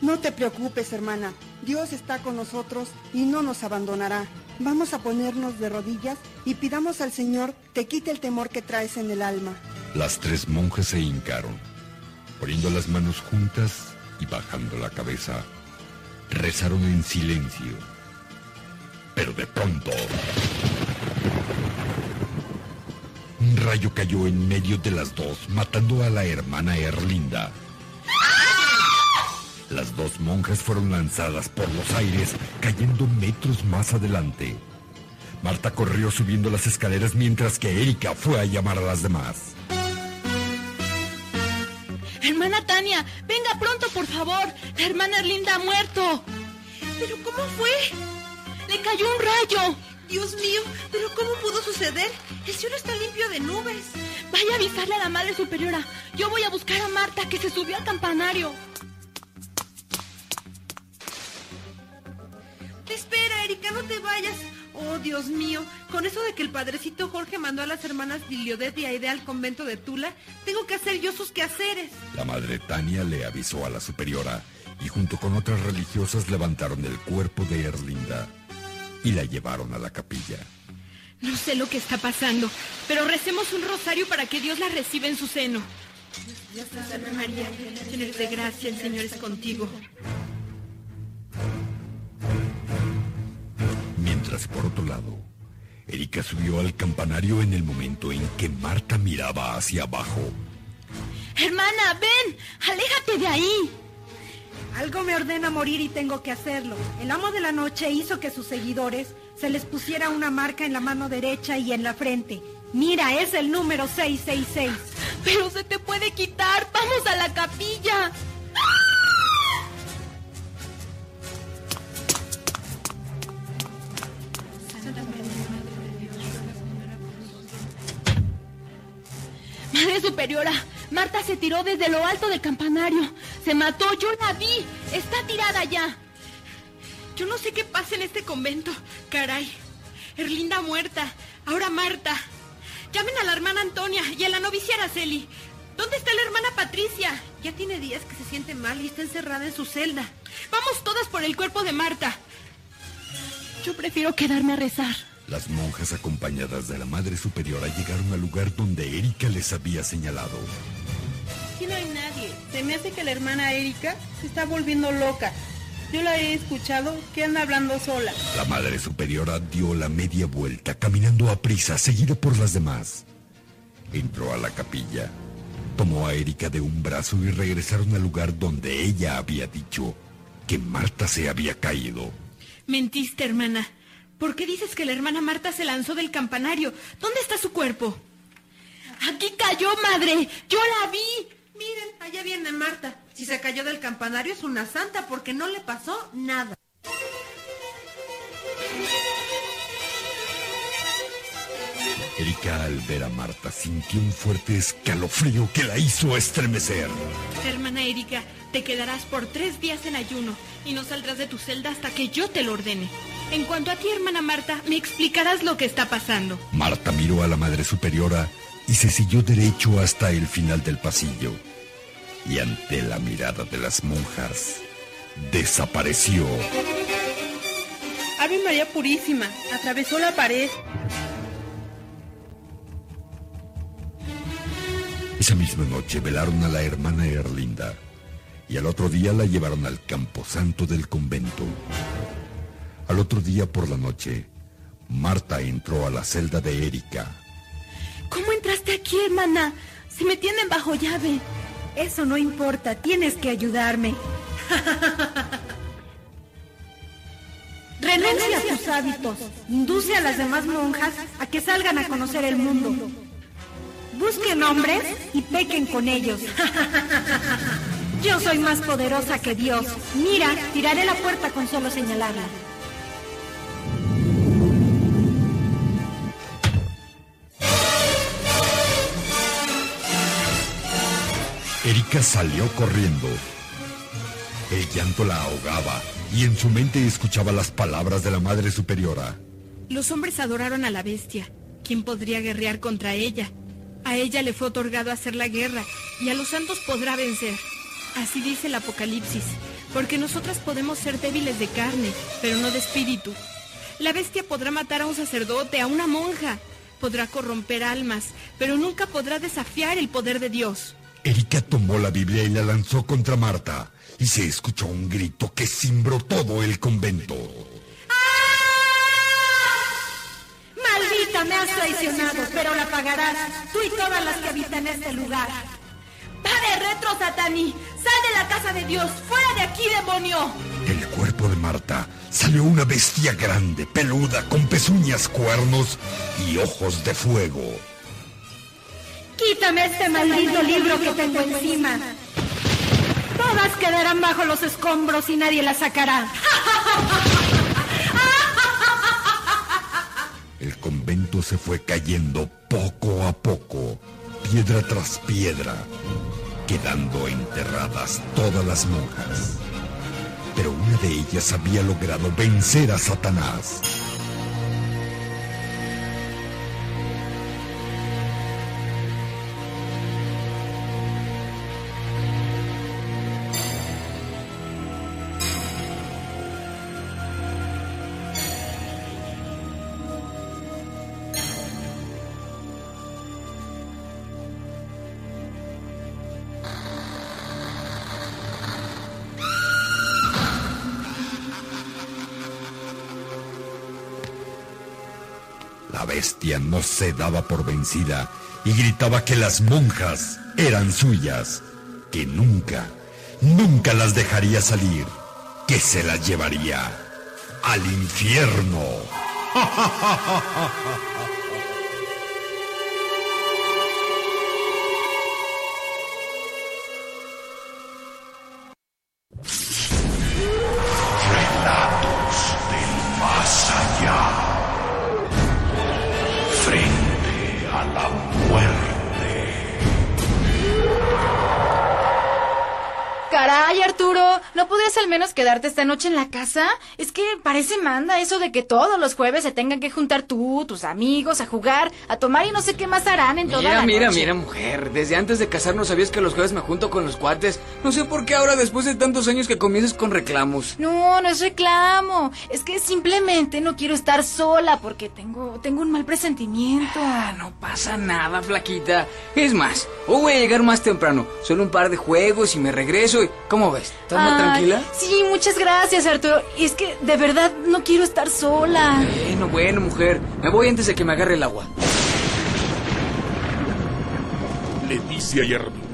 No te preocupes, hermana. Dios está con nosotros y no nos abandonará. Vamos a ponernos de rodillas y pidamos al Señor te quite el temor que traes en el alma. Las tres monjas se hincaron, poniendo las manos juntas y bajando la cabeza. Rezaron en silencio. Pero de pronto... Un rayo cayó en medio de las dos, matando a la hermana Erlinda. Las dos monjas fueron lanzadas por los aires, cayendo metros más adelante. Marta corrió subiendo las escaleras mientras que Erika fue a llamar a las demás. Hermana Tania, venga pronto, por favor. La hermana Erlinda ha muerto. ¿Pero cómo fue? Le cayó un rayo. Dios mío, ¿pero cómo pudo suceder? El cielo está limpio de nubes. Vaya a avisarle a la Madre Superiora. Yo voy a buscar a Marta, que se subió al campanario. No te vayas. Oh, Dios mío, con eso de que el padrecito Jorge mandó a las hermanas Liliodet y Aide al convento de Tula, tengo que hacer yo sus quehaceres. La madre Tania le avisó a la superiora y junto con otras religiosas levantaron el cuerpo de Erlinda y la llevaron a la capilla. No sé lo que está pasando, pero recemos un rosario para que Dios la reciba en su seno. Dios María, llena de gracia, el Señor es contigo. Mientras por otro lado, Erika subió al campanario en el momento en que Marta miraba hacia abajo. Hermana, ven, aléjate de ahí. Algo me ordena morir y tengo que hacerlo. El amo de la noche hizo que sus seguidores se les pusiera una marca en la mano derecha y en la frente. Mira, es el número 666. Pero se te puede quitar. Vamos a la capilla. Madre Superiora, Marta se tiró desde lo alto del campanario. Se mató, yo la vi. Está tirada ya. Yo no sé qué pasa en este convento. Caray. Erlinda muerta. Ahora Marta. Llamen a la hermana Antonia y a la novicia Araceli. ¿Dónde está la hermana Patricia? Ya tiene días que se siente mal y está encerrada en su celda. Vamos todas por el cuerpo de Marta. Yo prefiero quedarme a rezar. Las monjas acompañadas de la Madre Superiora llegaron al lugar donde Erika les había señalado. Aquí no hay nadie. Se me hace que la hermana Erika se está volviendo loca. Yo la he escuchado que anda hablando sola. La Madre Superiora dio la media vuelta, caminando a prisa, seguida por las demás. Entró a la capilla, tomó a Erika de un brazo y regresaron al lugar donde ella había dicho que Marta se había caído. Mentiste, hermana. ¿Por qué dices que la hermana Marta se lanzó del campanario? ¿Dónde está su cuerpo? Aquí cayó, madre. Yo la vi. Miren, allá viene Marta. Si se cayó del campanario es una santa porque no le pasó nada. Erika al ver a Marta sintió un fuerte escalofrío que la hizo estremecer. Hermana Erika, te quedarás por tres días en ayuno y no saldrás de tu celda hasta que yo te lo ordene. En cuanto a ti, hermana Marta, me explicarás lo que está pasando. Marta miró a la Madre Superiora y se siguió derecho hasta el final del pasillo. Y ante la mirada de las monjas, desapareció. Ave María Purísima, atravesó la pared. Esa misma noche velaron a la hermana Erlinda y al otro día la llevaron al camposanto del convento. Al otro día por la noche, Marta entró a la celda de Erika. ¿Cómo entraste aquí, hermana? Si me tienen bajo llave. Eso no importa, tienes que ayudarme. Renuncia a tus hábitos. Induce a las demás monjas a que salgan a conocer el mundo. Busquen hombres y pequen con ellos. Yo soy más poderosa que Dios. Mira, tiraré la puerta con solo señalarla. Erika salió corriendo. El llanto la ahogaba y en su mente escuchaba las palabras de la Madre Superiora. Los hombres adoraron a la bestia. ¿Quién podría guerrear contra ella? A ella le fue otorgado hacer la guerra y a los santos podrá vencer. Así dice el Apocalipsis, porque nosotras podemos ser débiles de carne, pero no de espíritu. La bestia podrá matar a un sacerdote, a una monja, podrá corromper almas, pero nunca podrá desafiar el poder de Dios. Erika tomó la Biblia y la lanzó contra Marta, y se escuchó un grito que cimbró todo el convento. Me has traicionado, pero la pagarás, tú y todas las que habitan este lugar. ¡Padre retro, Satani! ¡Sal de la casa de Dios! ¡Fuera de aquí, demonio! Del cuerpo de Marta salió una bestia grande, peluda, con pezuñas, cuernos y ojos de fuego. Quítame este maldito libro que tengo encima. Todas quedarán bajo los escombros y nadie las sacará. El convento se fue cayendo poco a poco, piedra tras piedra, quedando enterradas todas las monjas. Pero una de ellas había logrado vencer a Satanás. Bestia no se daba por vencida y gritaba que las monjas eran suyas, que nunca, nunca las dejaría salir, que se las llevaría al infierno. esta noche en la casa? Es que parece manda eso de que todos los jueves se tengan que juntar tú, tus amigos, a jugar, a tomar y no sé qué más harán en toda Mira, la mira, noche. mira, mujer. Desde antes de casarnos sabías que los jueves me junto con los cuates. No sé por qué ahora, después de tantos años, que comiences con reclamos. No, no es reclamo. Es que simplemente no quiero estar sola porque tengo, tengo un mal presentimiento. Ah, no pasa nada, flaquita. Es más, hoy voy a llegar más temprano. Solo un par de juegos y me regreso. y- ¿Cómo ves? ¿Estás más tranquila? Sí, muchas gracias, Arturo. Y es que de verdad no quiero estar sola. Bueno, bueno, mujer. Me voy antes de que me agarre el agua. Leticia y Arturo.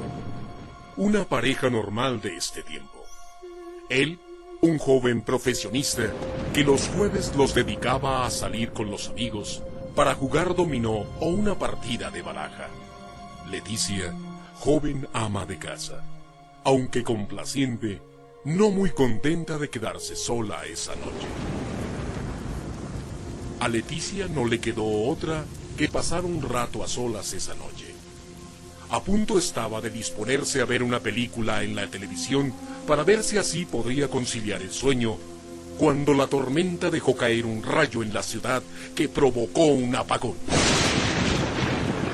Una pareja normal de este tiempo. Él, un joven profesionista que los jueves los dedicaba a salir con los amigos para jugar dominó o una partida de baraja. Leticia, joven ama de casa, aunque complaciente, no muy contenta de quedarse sola esa noche. A Leticia no le quedó otra que pasar un rato a solas esa noche. A punto estaba de disponerse a ver una película en la televisión para ver si así podría conciliar el sueño, cuando la tormenta dejó caer un rayo en la ciudad que provocó un apagón.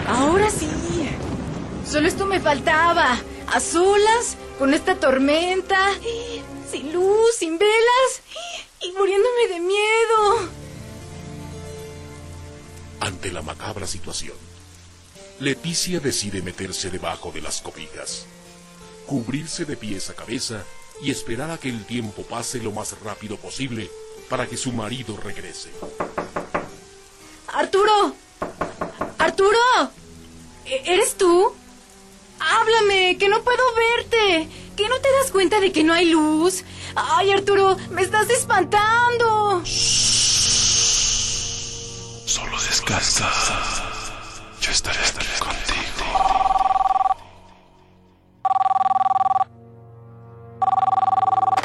Ahora sí. Solo esto me faltaba. A solas, con esta tormenta, sin luz, sin velas y muriéndome de miedo. Ante la macabra situación, Leticia decide meterse debajo de las cobijas, cubrirse de pies a cabeza y esperar a que el tiempo pase lo más rápido posible para que su marido regrese. Arturo. Arturo. ¿E- ¿Eres tú? Háblame, que no puedo verte. ¿Que no te das cuenta de que no hay luz? Ay, Arturo, me estás espantando. Solo descansa. Yo estaré aquí contigo.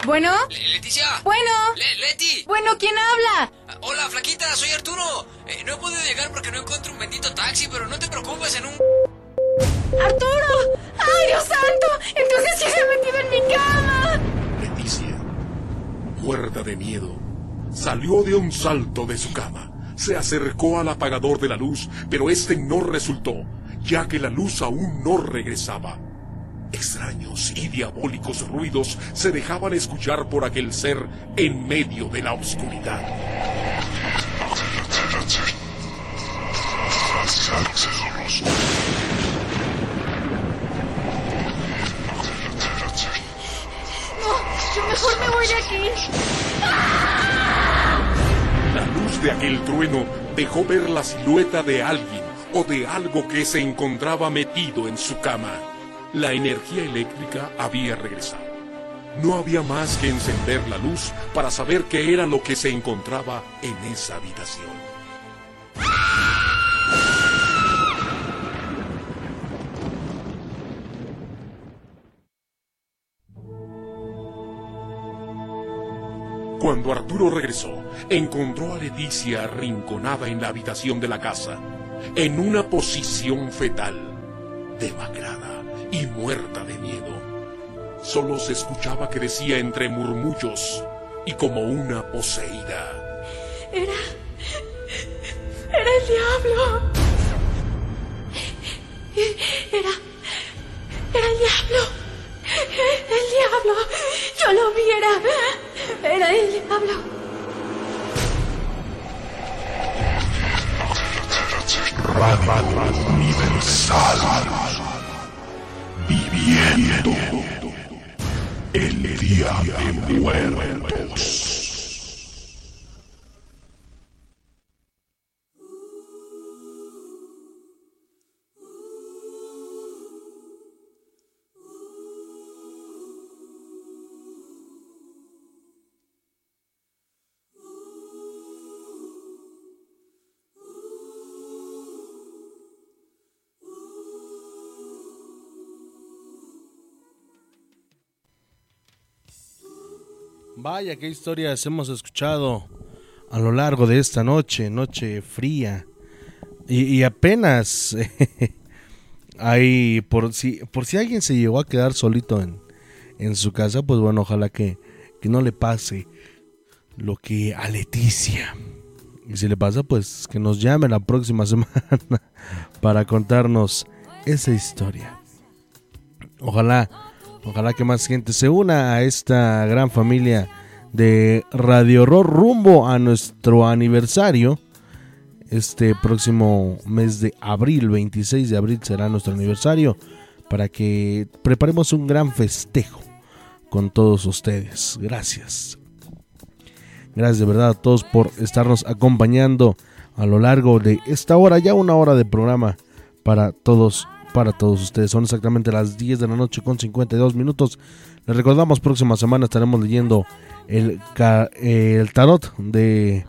Bueno. Leticia. Bueno. Leti. Bueno, ¿quién habla? Hola, flaquita, soy Arturo. Eh, no he podido llegar porque no encuentro un bendito taxi, pero no te preocupes, en un... ¡Arturo! ¡Ay, Dios santo! Entonces sí se ha metido en mi cama. Leticia, muerta de miedo, salió de un salto de su cama. Se acercó al apagador de la luz, pero este no resultó, ya que la luz aún no regresaba. Extraños y diabólicos ruidos se dejaban escuchar por aquel ser en medio de la oscuridad. La luz de aquel trueno dejó ver la silueta de alguien o de algo que se encontraba metido en su cama. La energía eléctrica había regresado. No había más que encender la luz para saber qué era lo que se encontraba en esa habitación. Cuando Arturo regresó, encontró a Leticia arrinconada en la habitación de la casa, en una posición fetal, demacrada y muerta de miedo. Solo se escuchaba que decía entre murmullos y como una poseída. Era. Era el diablo. Era. Era el diablo. El diablo. Yo lo vi, era. El diablo. Radio Universal. Viviendo el día de muertos. Vaya, qué historias hemos escuchado a lo largo de esta noche, noche fría. Y, apenas hay, por si, por si alguien se llegó a quedar solito en, en su casa, pues bueno, ojalá que, que no le pase lo que a Leticia. Y si le pasa, pues que nos llame la próxima semana para contarnos esa historia. Ojalá, ojalá que más gente se una a esta gran familia de Radio Horror rumbo a nuestro aniversario. Este próximo mes de abril, 26 de abril será nuestro aniversario para que preparemos un gran festejo con todos ustedes. Gracias. Gracias de verdad a todos por estarnos acompañando a lo largo de esta hora, ya una hora de programa para todos, para todos ustedes. Son exactamente las 10 de la noche con 52 minutos. Les recordamos, próxima semana estaremos leyendo el, el tarot de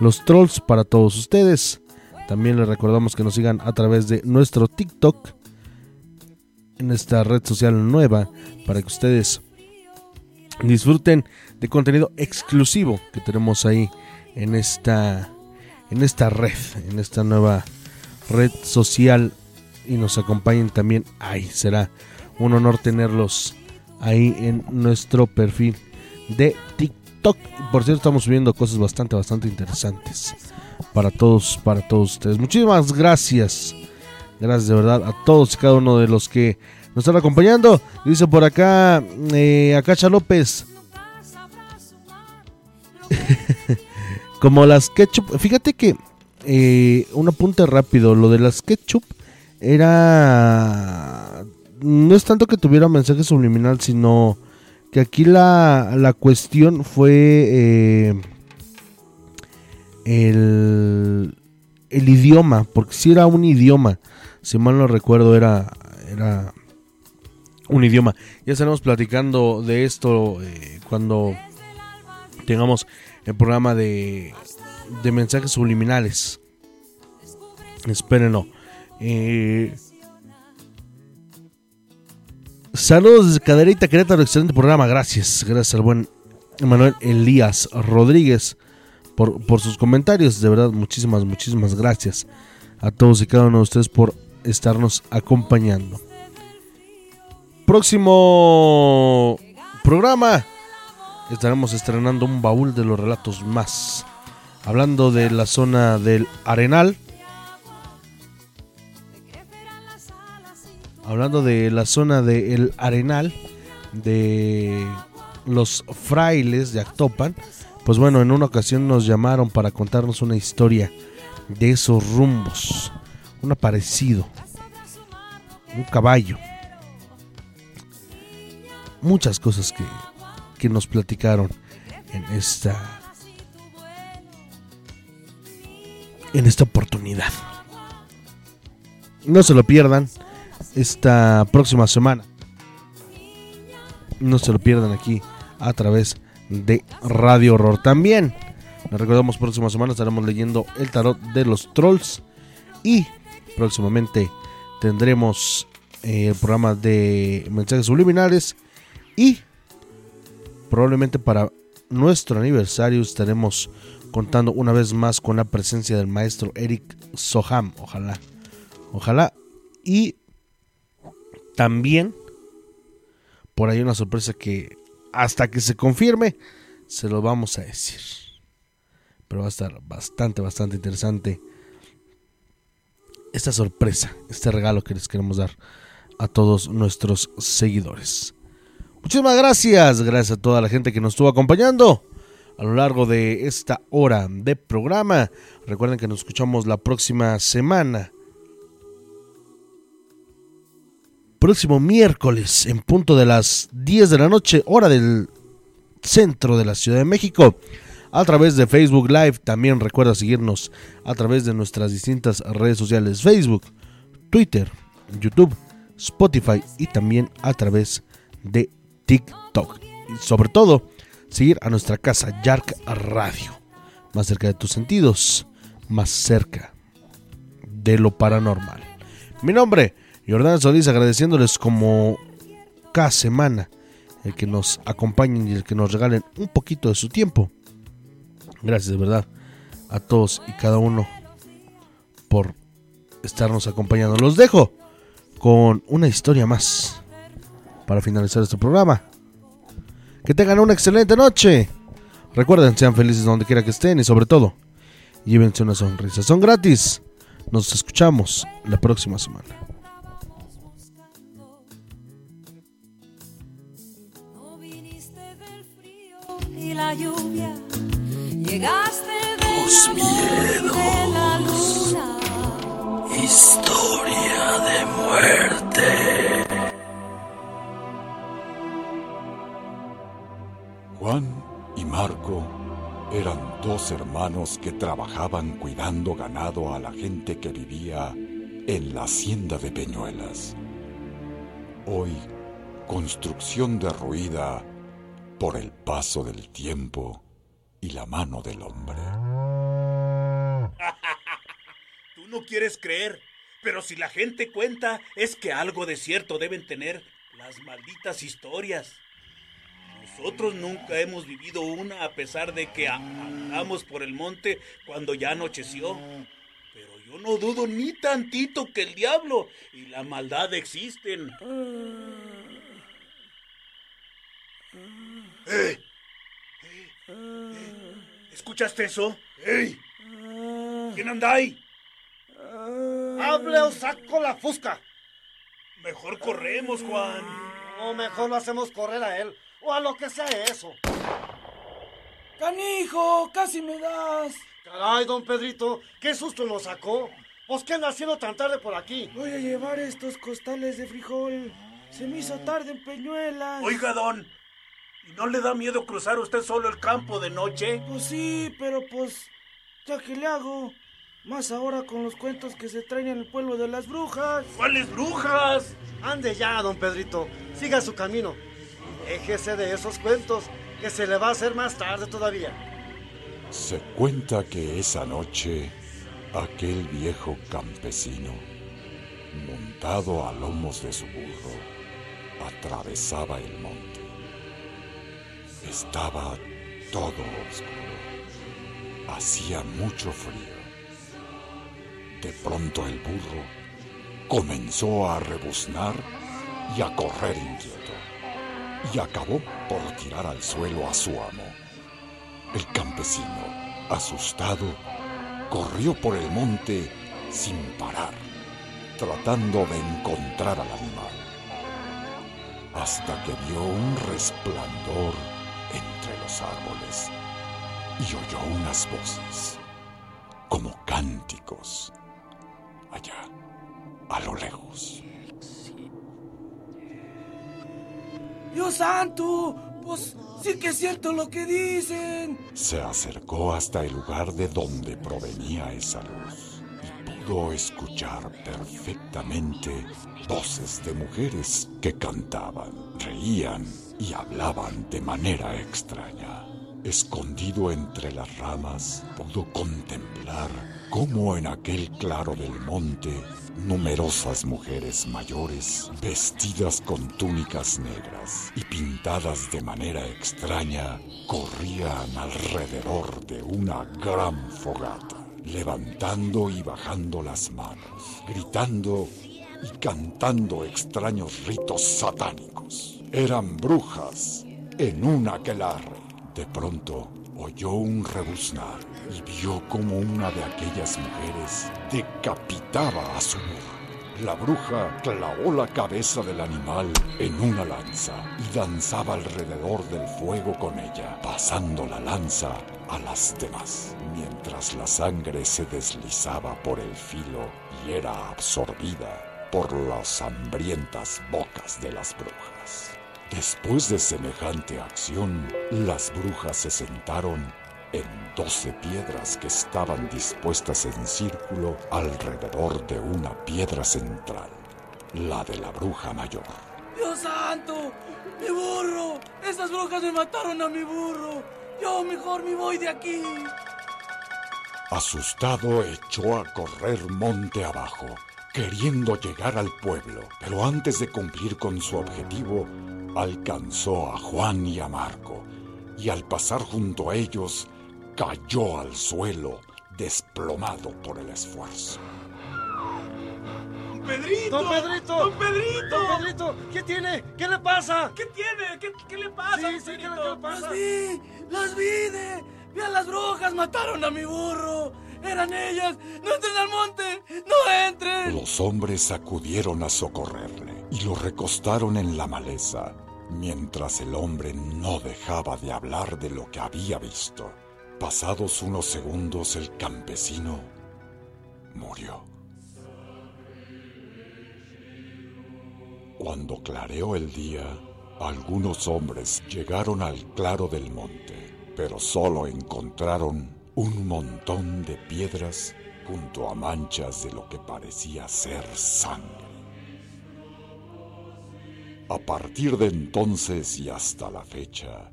los trolls para todos ustedes. También les recordamos que nos sigan a través de nuestro TikTok en esta red social nueva para que ustedes disfruten de contenido exclusivo que tenemos ahí en esta en esta red, en esta nueva red social y nos acompañen también ahí. Será un honor tenerlos ahí en nuestro perfil de TikTok. Por cierto, estamos subiendo cosas bastante, bastante interesantes para todos, para todos ustedes. Muchísimas gracias. Gracias de verdad a todos y cada uno de los que nos están acompañando. Dice por acá, eh, Acacha López. Como las ketchup. Fíjate que eh, un apunte rápido. Lo de las ketchup era. No es tanto que tuviera mensaje subliminal, sino que aquí la, la cuestión fue. Eh, el, el idioma, porque si era un idioma, si mal no recuerdo, era, era un idioma. Ya estaremos platicando de esto eh, cuando tengamos el programa de, de mensajes subliminales. Espérenlo. Eh, saludos desde Caderita Querétaro, excelente programa, gracias. Gracias al buen Manuel Elías Rodríguez por, por sus comentarios. De verdad, muchísimas, muchísimas gracias a todos y cada uno de ustedes por estarnos acompañando. Próximo programa estaremos estrenando un baúl de los relatos más. Hablando de la zona del Arenal. Hablando de la zona del Arenal. De los frailes de Actopan. Pues bueno, en una ocasión nos llamaron para contarnos una historia de esos rumbos. Un aparecido. Un caballo. Muchas cosas que, que nos platicaron en esta en esta oportunidad. No se lo pierdan esta próxima semana. No se lo pierdan aquí a través de Radio Horror. También, les recordamos, próxima semana estaremos leyendo el tarot de los trolls. Y próximamente tendremos eh, el programa de mensajes subliminales. Y probablemente para nuestro aniversario estaremos contando una vez más con la presencia del maestro Eric Soham. Ojalá. Ojalá. Y también por ahí una sorpresa que hasta que se confirme se lo vamos a decir. Pero va a estar bastante, bastante interesante esta sorpresa, este regalo que les queremos dar a todos nuestros seguidores. Muchísimas gracias, gracias a toda la gente que nos estuvo acompañando a lo largo de esta hora de programa. Recuerden que nos escuchamos la próxima semana. Próximo miércoles en punto de las 10 de la noche, hora del centro de la Ciudad de México. A través de Facebook Live, también recuerda seguirnos a través de nuestras distintas redes sociales Facebook, Twitter, YouTube, Spotify y también a través de TikTok. Y sobre todo, seguir a nuestra casa Yark Radio. Más cerca de tus sentidos, más cerca de lo paranormal. Mi nombre, Jordán Solís, agradeciéndoles como cada semana el que nos acompañen y el que nos regalen un poquito de su tiempo. Gracias de verdad a todos y cada uno por estarnos acompañando. Los dejo con una historia más para finalizar este programa. Que tengan una excelente noche. Recuerden, sean felices donde quiera que estén y sobre todo, llévense una sonrisa. Son gratis. Nos escuchamos la próxima semana. La lluvia. Llegaste de Los miedos. De la luna. Historia de muerte. Juan y Marco eran dos hermanos que trabajaban cuidando ganado a la gente que vivía en la hacienda de Peñuelas. Hoy, construcción derruida por el paso del tiempo y la mano del hombre. Tú no quieres creer, pero si la gente cuenta es que algo de cierto deben tener las malditas historias. Nosotros nunca hemos vivido una a pesar de que andamos por el monte cuando ya anocheció. Pero yo no dudo ni tantito que el diablo y la maldad existen. ¡Eh! ¡Eh! ¿Escuchaste eso? ¡Ey! ¿Quién anda ahí? ¡Hable o saco la fusca! Mejor corremos, Juan. O mejor lo hacemos correr a él. O a lo que sea eso. ¡Canijo! ¡Casi me das! Caray, don Pedrito, qué susto nos sacó. ¿Pues qué anda haciendo tan tarde por aquí? Voy a llevar estos costales de frijol. Se me hizo tarde en Peñuelas. Oiga, don. ¿Y no le da miedo cruzar usted solo el campo de noche? Pues sí, pero pues... ¿Ya qué le hago? Más ahora con los cuentos que se traen en el pueblo de las brujas. ¿Cuáles brujas? Ande ya, don Pedrito. Siga su camino. Déjese de esos cuentos, que se le va a hacer más tarde todavía. Se cuenta que esa noche aquel viejo campesino, montado a lomos de su burro, atravesaba el monte. Estaba todo oscuro. Hacía mucho frío. De pronto el burro comenzó a rebuznar y a correr inquieto. Y acabó por tirar al suelo a su amo. El campesino, asustado, corrió por el monte sin parar, tratando de encontrar al animal, hasta que vio un resplandor entre los árboles y oyó unas voces, como cánticos, allá, a lo lejos. ¡Dios santo! Pues sí que es cierto lo que dicen. Se acercó hasta el lugar de donde provenía esa luz y pudo escuchar perfectamente voces de mujeres que cantaban, reían y hablaban de manera extraña. Escondido entre las ramas, pudo contemplar cómo en aquel claro del monte numerosas mujeres mayores, vestidas con túnicas negras y pintadas de manera extraña, corrían alrededor de una gran fogata, levantando y bajando las manos, gritando y cantando extraños ritos satánicos. Eran brujas en un aquelarre. De pronto oyó un rebuznar y vio como una de aquellas mujeres decapitaba a su burro. La bruja clavó la cabeza del animal en una lanza y danzaba alrededor del fuego con ella, pasando la lanza a las demás, mientras la sangre se deslizaba por el filo y era absorbida por las hambrientas bocas de las brujas. Después de semejante acción, las brujas se sentaron en doce piedras que estaban dispuestas en círculo alrededor de una piedra central, la de la bruja mayor. ¡Dios santo! ¡Mi burro! ¡Esas brujas me mataron a mi burro! Yo mejor me voy de aquí. Asustado echó a correr monte abajo, queriendo llegar al pueblo, pero antes de cumplir con su objetivo, alcanzó a Juan y a Marco, y al pasar junto a ellos, cayó al suelo, desplomado por el esfuerzo. ¡Don Pedrito! ¡Don Pedrito! ¡Don Pedrito! ¡Don Pedrito! ¿Qué tiene? ¿Qué le pasa? ¿Qué tiene? ¿Qué, qué le pasa? Sí, sí, ¿qué, le pasa? Las vi, las vi de... Vi a las brujas, mataron a mi burro. Eran ellas. No entren al monte. No entren. Los hombres acudieron a socorrerle y lo recostaron en la maleza, mientras el hombre no dejaba de hablar de lo que había visto. Pasados unos segundos el campesino murió. Cuando clareó el día, algunos hombres llegaron al claro del monte, pero solo encontraron un montón de piedras junto a manchas de lo que parecía ser sangre. A partir de entonces y hasta la fecha,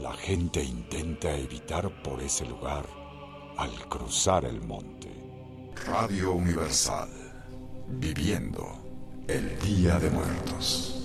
la gente intenta evitar por ese lugar al cruzar el monte. Radio Universal, viviendo el Día de Muertos.